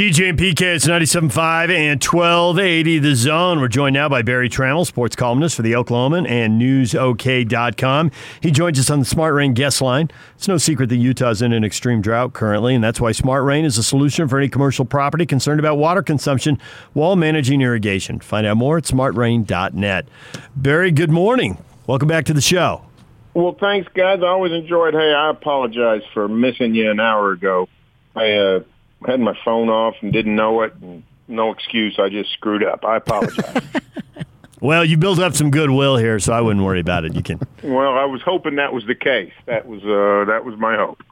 DJ and PK, it's 97.5 and 1280 The Zone. We're joined now by Berry Tramel, sports columnist for the Oklahoman and NewsOK.com. He joins us on the Smart Rain guest line. It's no secret that Utah's in an extreme drought currently, and that's why Smart Rain is a solution for any commercial property concerned about water consumption while managing irrigation. Find out more at smartrain.net. Berry, good morning. Welcome back to the show. Well, thanks, guys. I always enjoyed. Hey, I apologize for missing you an hour ago. I uh, had my phone off and didn't know it. And no excuse. I just screwed up. I apologize. well, you built up some goodwill here, so I wouldn't worry about it. You can. well, I was hoping that was the case. That was uh, that was my hope.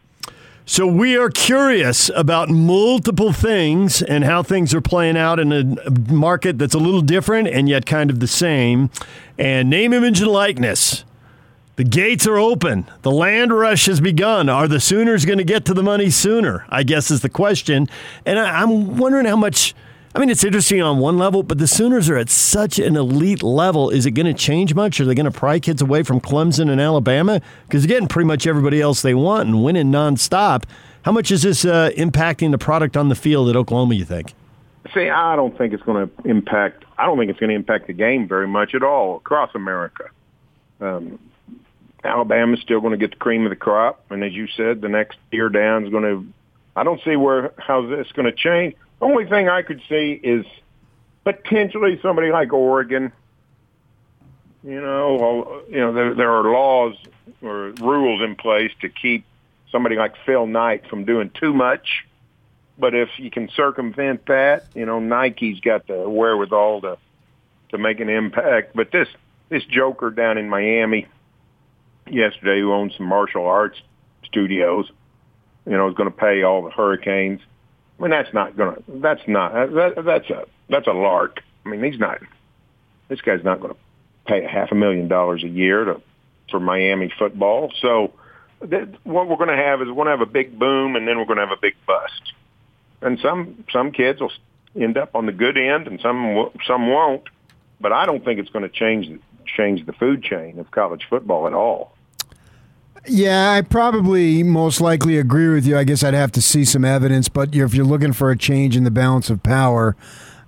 So we are curious about multiple things and how things are playing out in a market that's a little different and yet kind of the same. And name, image, and likeness. The gates are open. The land rush has begun. Are the Sooners going to get to the money sooner? I guess is the question. And I, am wondering how much. I mean, it's interesting on one level, but the Sooners are at such an elite level. Is it going to change much? Are they going to pry kids away from Clemson and Alabama? Because they're getting pretty much everybody else they want and winning nonstop. How much is this uh, impacting the product on the field at Oklahoma, you think? See, I don't think it's going to impact. I don't think it's going to impact the game very much at all across America. Um, Alabama's still going to get the cream of the crop, and as you said, the next year down is going to. I don't see where how this is going to change. The only thing I could see is potentially somebody like Oregon. You know, you know, there, there are laws or rules in place to keep somebody like Phil Knight from doing too much. But if you can circumvent that, you know, Nike's got the wherewithal to to make an impact. But this this joker down in Miami yesterday who owns some martial arts studios, you know, is going to pay all the hurricanes. I mean, that's not going to. That's not. That, that's a. That's a lark. I mean, he's not. This guy's not going to pay a half a million dollars a year to for Miami football. So, that, what we're going to have is we're going to have a big boom, and then we're going to have a big bust. And some some kids will end up on the good end, and some some won't. But I don't think it's going to change change the food chain of college football at all. Yeah, I probably most likely agree with you. I guess I'd have to see some evidence, but if you're looking for a change in the balance of power,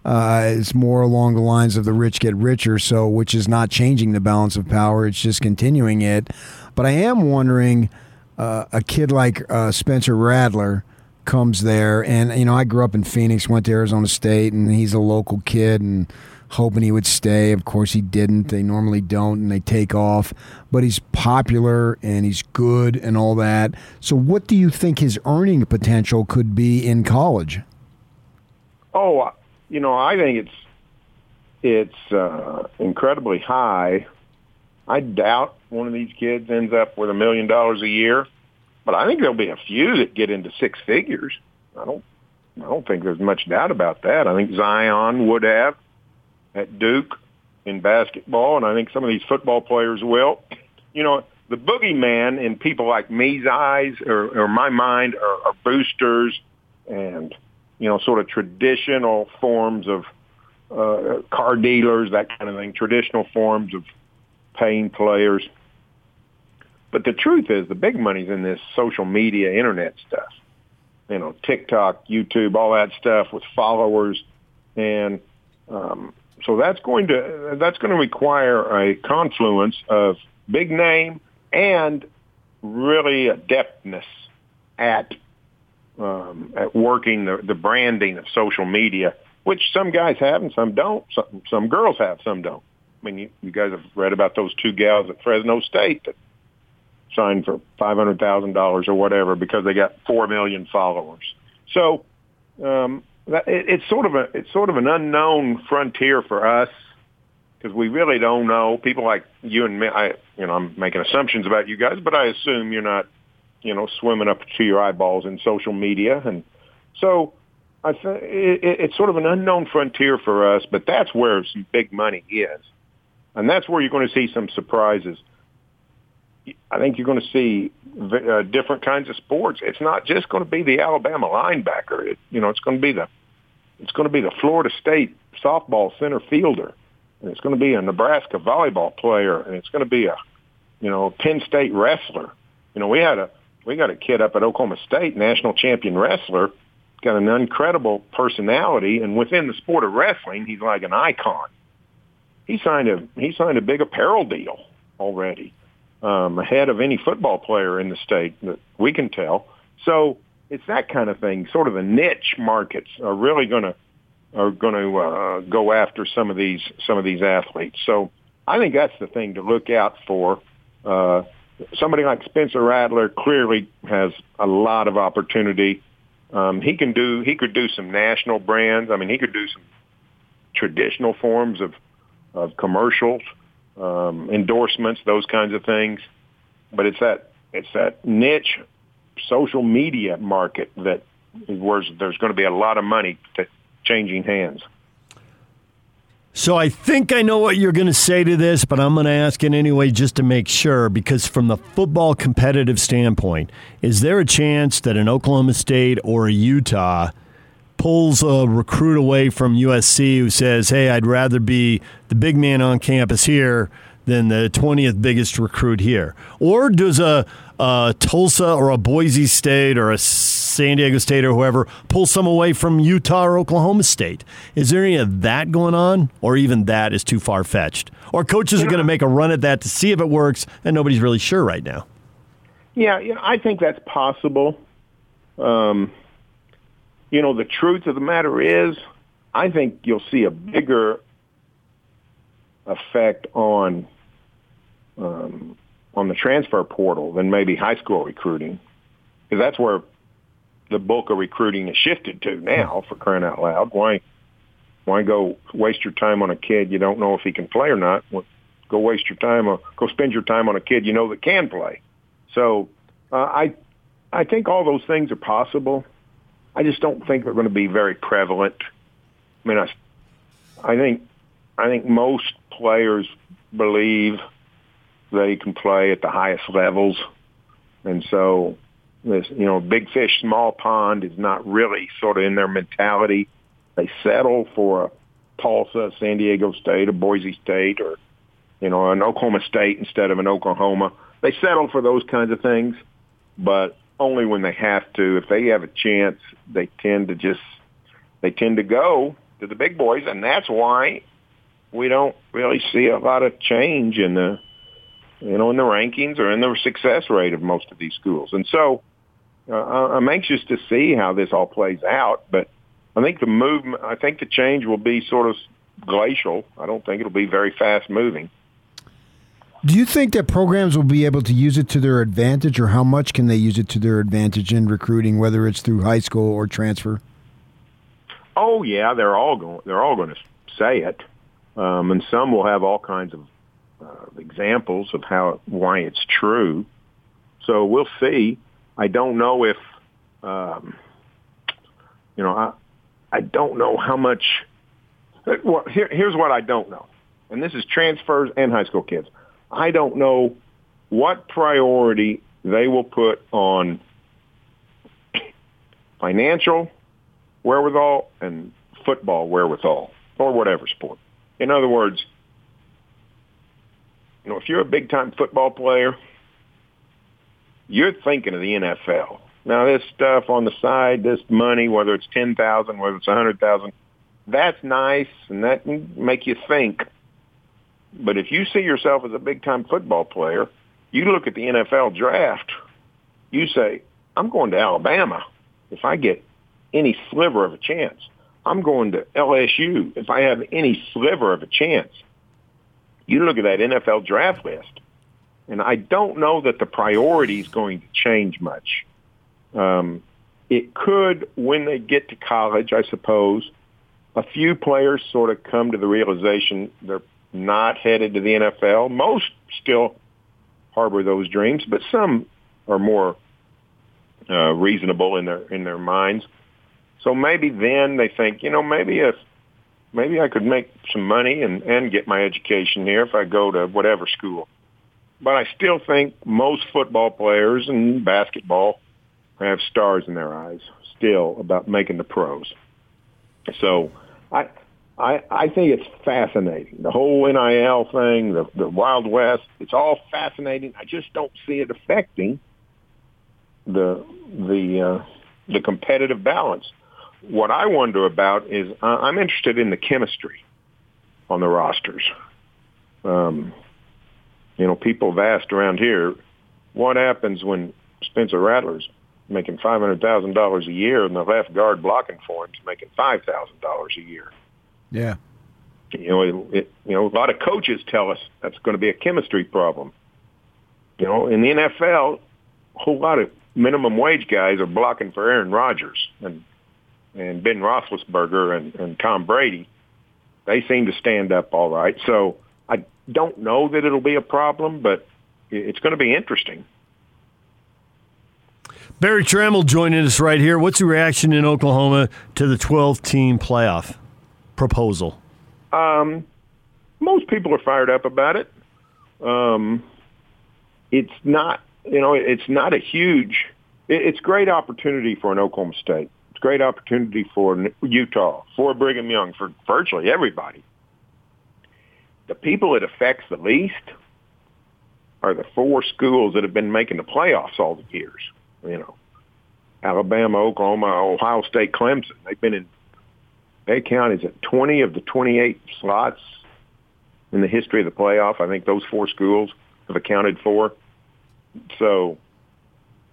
uh, it's more along the lines of the rich get richer, so which is not changing the balance of power; it's just continuing it. But I am wondering, uh, a kid like uh, Spencer Rattler comes there, and you know, I grew up in Phoenix, went to Arizona State, and he's a local kid, and hoping he would stay. Of course, he didn't. They normally don't, and they take off. But he's popular and he's good and all that. So, what do you think his earning potential could be in college? Oh, you know, I think it's it's uh, incredibly high. I doubt one of these kids ends up with a million dollars a year, but I think there'll be a few that get into six figures. I don't I don't think there's much doubt about that. I think Zion would have at Duke in basketball, and I think some of these football players will. You know, the boogeyman in people like me's eyes or, or my mind are, are boosters and, you know, sort of traditional forms of uh, car dealers, that kind of thing, traditional forms of paying players. But the truth is the big money's in this social media, internet stuff. You know, TikTok, YouTube, all that stuff with followers. And um, so that's going to that's going to require a confluence of big name and really adeptness at um, at working the, the branding of social media, which some guys have and some don't. Some, some girls have, some don't. I mean, you, you guys have read about those two gals at Fresno State that signed for five hundred thousand dollars or whatever because they got four million followers. So um, it's sort of a it's sort of an unknown frontier for us because we really don't know. People like you and me, I you know I'm making assumptions about you guys, but I assume you're not you know swimming up to your eyeballs in social media, and so I think it, it's sort of an unknown frontier for us. But that's where some big money is, and that's where you're going to see some surprises. I think you're going to see uh, different kinds of sports. It's not just going to be the Alabama linebacker. It, you know, it's going to be the it's going to be the Florida State softball center fielder, and it's going to be a Nebraska volleyball player, and it's going to be a, you know, Penn State wrestler. You know, we had a we got a kid up at Oklahoma State, national champion wrestler, got an incredible personality, and within the sport of wrestling, he's like an icon. He signed a he signed a big apparel deal already, um, ahead of any football player in the state that we can tell. So it's that kind of thing. Sort of the niche markets are really going to are going to uh, go after some of these some of these athletes. So I think that's the thing to look out for. Uh, somebody like Spencer Rattler clearly has a lot of opportunity. Um, he can do he could do some national brands. I mean, he could do some traditional forms of of commercials, um, endorsements, those kinds of things. But it's that it's that niche social media market that where there's going to be a lot of money changing hands. So I think I know what you're going to say to this, but I'm going to ask it anyway just to make sure because from the football competitive standpoint, is there a chance that an Oklahoma State or a Utah pulls a recruit away from USC who says, "Hey, I'd rather be the big man on campus here than the 20th biggest recruit here?" Or does a uh, Tulsa or a Boise State or a San Diego State or whoever pull some away from Utah or Oklahoma State. Is there any of that going on, or even that is too far fetched? Or coaches are going to make a run at that to see if it works, and nobody's really sure right now. Yeah, you know, I think that's possible. Um, you know, the truth of the matter is, I think you'll see a bigger effect on um, on the transfer portal than maybe high school recruiting, because that's where the bulk of recruiting is shifted to now. For crying out loud, why why go waste your time on a kid you don't know if he can play or not? Go waste your time or go spend your time on a kid you know that can play. So uh, I I think all those things are possible. I just don't think they're going to be very prevalent. I mean, I I think I think most players believe they can play at the highest levels. And so this, you know, big fish, small pond is not really sort of in their mentality. They settle for a Tulsa, San Diego State, a Boise State, or, you know, an Oklahoma State instead of an Oklahoma. They settle for those kinds of things, but only when they have to. If they have a chance, they tend to just, they tend to go to the big boys, and that's why we don't really see a lot of change in the you know, in the rankings or in the success rate of most of these schools. And so uh, I'm anxious to see how this all plays out. But I think the movement, I think the change will be sort of glacial. I don't think it'll be very fast moving. Do you think that programs will be able to use it to their advantage, or how much can they use it to their advantage in recruiting, whether it's through high school or transfer? Oh yeah, they're all going. They're all going to say it, um, and some will have all kinds of uh, examples of how why it's true. So we'll see. I don't know if um, you know. I I don't know how much. Well, here, here's what I don't know, and this is transfers and high school kids. I don't know what priority they will put on financial wherewithal and football wherewithal or whatever sport. In other words, you know, if you're a big time football player, you're thinking of the NFL. Now, this stuff on the side, this money, whether it's ten thousand, whether it's a hundred thousand, that's nice, and that can make you think. But if you see yourself as a big time football player, you look at the NFL draft, you say, "I'm going to Alabama if I get any sliver of a chance. I'm going to LSU if I have any sliver of a chance." You look at that NFL draft list, and I don't know that the priority is going to change much. Um, it could, when they get to college, I suppose, a few players sort of come to the realization they're not headed to the NFL. Most still harbor those dreams, but some are more uh, reasonable in their in their minds. So maybe then they think, you know, maybe if maybe I could make some money and, and get my education here if I go to whatever school. But I still think most football players and basketball have stars in their eyes still about making the pros. So I I I think it's fascinating. The whole NIL thing, the the Wild West, it's all fascinating. I just don't see it affecting the the uh, the competitive balance what I wonder about is uh, I'm interested in the chemistry on the rosters. Um, you know, people have asked around here, what happens when Spencer Rattler's making five hundred thousand dollars a year and the left guard blocking for him is making five thousand dollars a year? Yeah. You know, it, it, you know, a lot of coaches tell us that's going to be a chemistry problem. You know, in the NFL, a whole lot of minimum wage guys are blocking for Aaron Rodgers and and Ben Roethlisberger and, and Tom Brady. They seem to stand up all right. So I don't know that it'll be a problem, but it's going to be interesting. Berry Tramel joining us right here. What's your reaction in Oklahoma to the 12 team playoff proposal? Um, most people are fired up about it. Um, it's not, you know, it's not a huge. It's great opportunity for an Oklahoma State. Great opportunity for Utah, for Brigham Young, for virtually everybody. The people it affects the least are the four schools that have been making the playoffs all the years. You know, Alabama, Oklahoma, Ohio State, Clemson. They've been in they count is at 20 of the 28 slots in the history of the playoff. I think those four schools have accounted for. So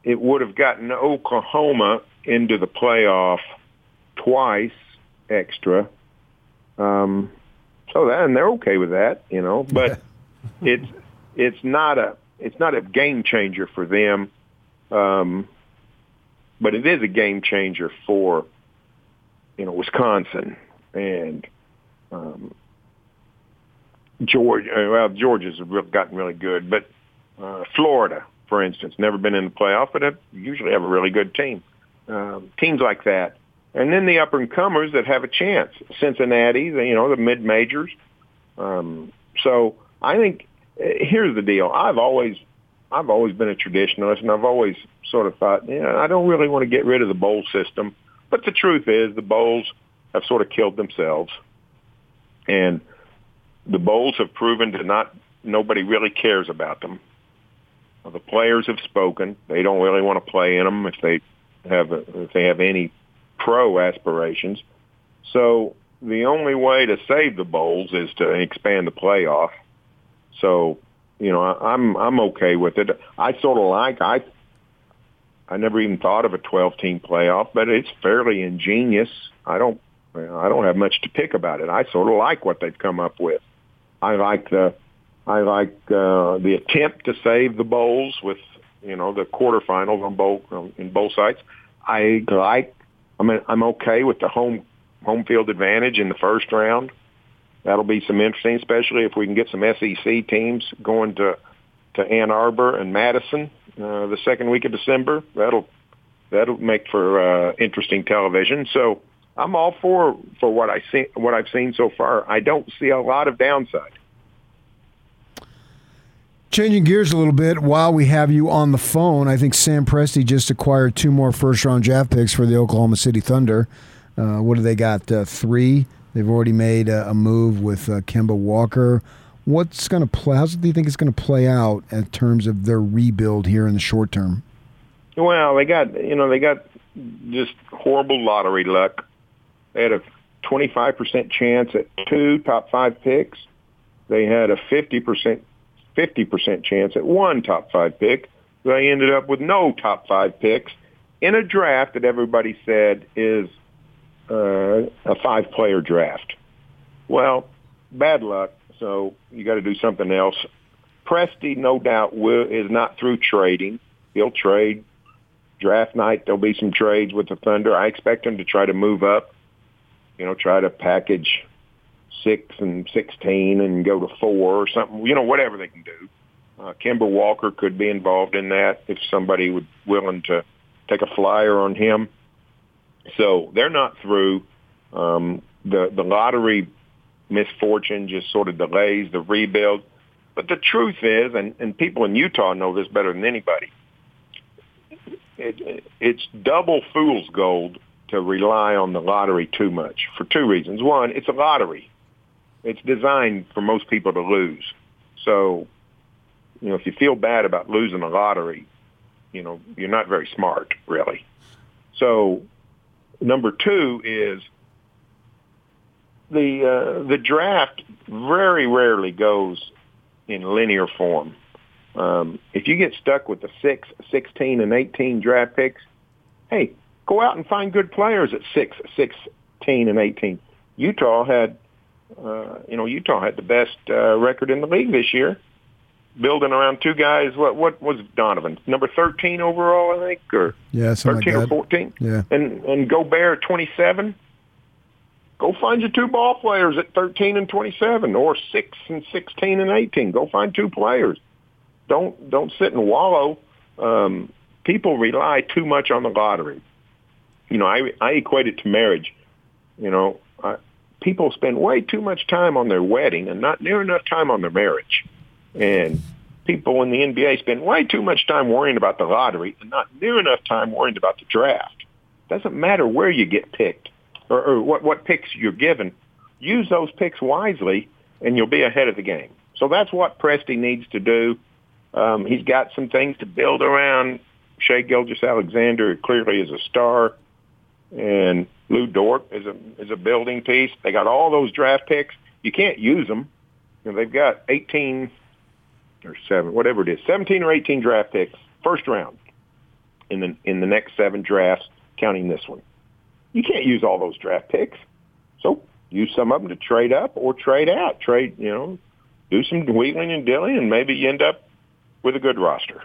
it would have gotten Oklahoma into the playoff twice extra. Um, so that, and they're okay with that, you know, but it's, it's not a, it's not a game changer for them. Um, but it is a game changer for you know, Wisconsin and um, Georgia. Well, Georgia's gotten really good, but uh, Florida, for instance, never been in the playoff, but usually have a really good team. Um, teams like that, and then the up and comers that have a chance. Cincinnati, you know, the mid majors. Um, so I think uh, here's the deal. I've always I've always been a traditionalist, and I've always sort of thought, know, I don't really want to get rid of the bowl system. But the truth is, the bowls have sort of killed themselves, and the bowls have proven to not. Nobody really cares about them. The players have spoken; they don't really want to play in them if they have if they have any pro aspirations. So the only way to save the bowls is to expand the playoff. So, you know, I'm I'm okay with it. I sort of like I I never even thought of a 12 team playoff, but it's fairly ingenious. I don't, I don't have much to pick about it. I sort of like what they've come up with. I like the, I like uh, the attempt to save the bowls with, you know, the quarterfinals on both in both sides. I like. I mean, I'm okay with the home home field advantage in the first round. That'll be some interesting, especially if we can get some SEC teams going to to Ann Arbor and Madison uh, the second week of December. That'll that'll make for uh, interesting television. So I'm all for for what I see what I've seen so far. I don't see a lot of downside. Changing gears a little bit, while we have you on the phone, I think Sam Presti just acquired two more first round draft picks for the Oklahoma City Thunder. Uh, what do they got? Uh, three. They've already made a, a move with uh, Kemba Walker. What's going to play? How do you think it's going to play out in terms of their rebuild here in the short term? Well, they got you know they got just horrible lottery luck. They had a 25% chance at two top five picks. They had a 50% 50% chance at one top five pick. They ended up with no top five picks in a draft that everybody said is uh, a five player draft. Well, bad luck. So you got to do something else. Presti, no doubt, will, is not through trading. He'll trade draft night. There'll be some trades with the Thunder. I expect him to try to move up. You know, try to package six and sixteen and go to four or something. You know, whatever they can do. Uh, Kemba Walker could be involved in that if somebody would willing to take a flyer on him. So they're not through. Um, the the lottery misfortune just sort of delays the rebuild. But the truth is, and, and people in Utah know this better than anybody, it, it's double fool's gold to rely on the lottery too much for two reasons. One, it's a lottery. It's designed for most people to lose. So, you know, if you feel bad about losing a lottery, you know, you're not very smart, really. So Number two is the uh, the draft very rarely goes in linear form. Um, if you get stuck with the six, 16, and 18 draft picks, hey, go out and find good players at six, 16, and 18. Utah had, uh, you know, Utah had the best uh, record in the league this year, building around two guys. What what was Donovan number 13 overall, I think, or yeah, 13 like or 14? Yeah, and and Gobert 27 Go find your two ball players at 13 and 27 or 6 and 16 and 18. Go find two players. Don't don't sit and wallow. Um, people rely too much on the lottery. You know, I I equate it to marriage. You know, uh, people spend way too much time on their wedding and not near enough time on their marriage. And people in the NBA spend way too much time worrying about the lottery and not near enough time worrying about the draft. Doesn't matter where you get picked or, or what, what picks you're given, use those picks wisely, and you'll be ahead of the game. So that's what Presti needs to do. Um, he's got some things to build around. Shai Gilgeous-Alexander clearly is a star, and Lu Dort is a is a building piece. They got all those draft picks. You can't use them. You know, they've got 18 or seven, whatever it is, 17 or 18 draft picks, first round in the in the next seven drafts, counting this one you can't use all those draft picks. So use some of them to trade up or trade out. Trade, you know, do some wheeling and dealing, and maybe you end up with a good roster.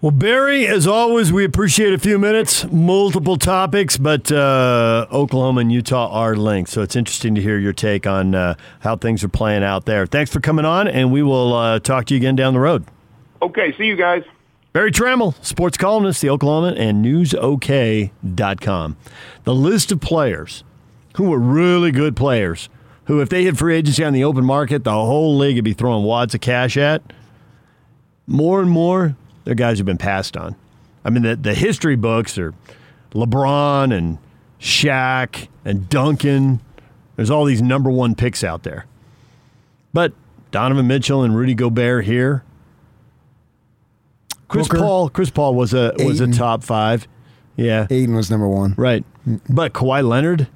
Well, Berry, as always, we appreciate a few minutes, multiple topics, but uh, Oklahoma and Utah are linked. So it's interesting to hear your take on uh, how things are playing out there. Thanks for coming on, and we will uh, talk to you again down the road. Okay, see you guys. Berry Tramel, sports columnist, the Oklahoma and newsok.com. The list of players who were really good players, who, if they hit free agency on the open market, the whole league would be throwing wads of cash at. More and more, they're guys who've been passed on. I mean, the, the history books are LeBron and Shaq and Duncan. There's all these number one picks out there. But Donovan Mitchell and Rudy Gobert here Chris Booker, Paul. Chris Paul was a Ayton. was a top five. Yeah, Ayton was number one. Right, but Kawhi Leonard,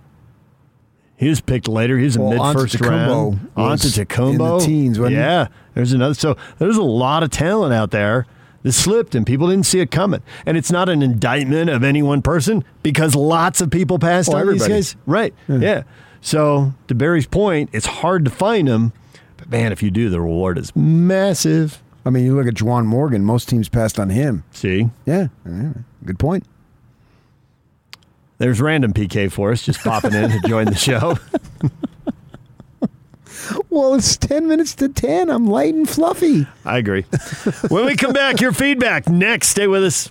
he was picked later. He was well, a mid first round. Antetokounmpo, in the teens. yeah, he? there's another. So there's a lot of talent out there that slipped, and people didn't see it coming. And it's not an indictment of any one person because lots of people passed oh, on everybody. these guys. Right? Yeah. yeah. So to Berry's point, it's hard to find them, but man, if you do, the reward is massive. I mean, you look at Juwan Morgan, most teams passed on him. See? Yeah. Good point. There's random PK for us just popping in to join the show. Well, it's 10 minutes to 10. I'm light and fluffy. I agree. when we come back, your feedback next. Stay with us.